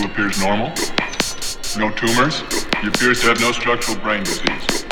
tissue appears normal. No tumors. He appears to have no structural brain disease.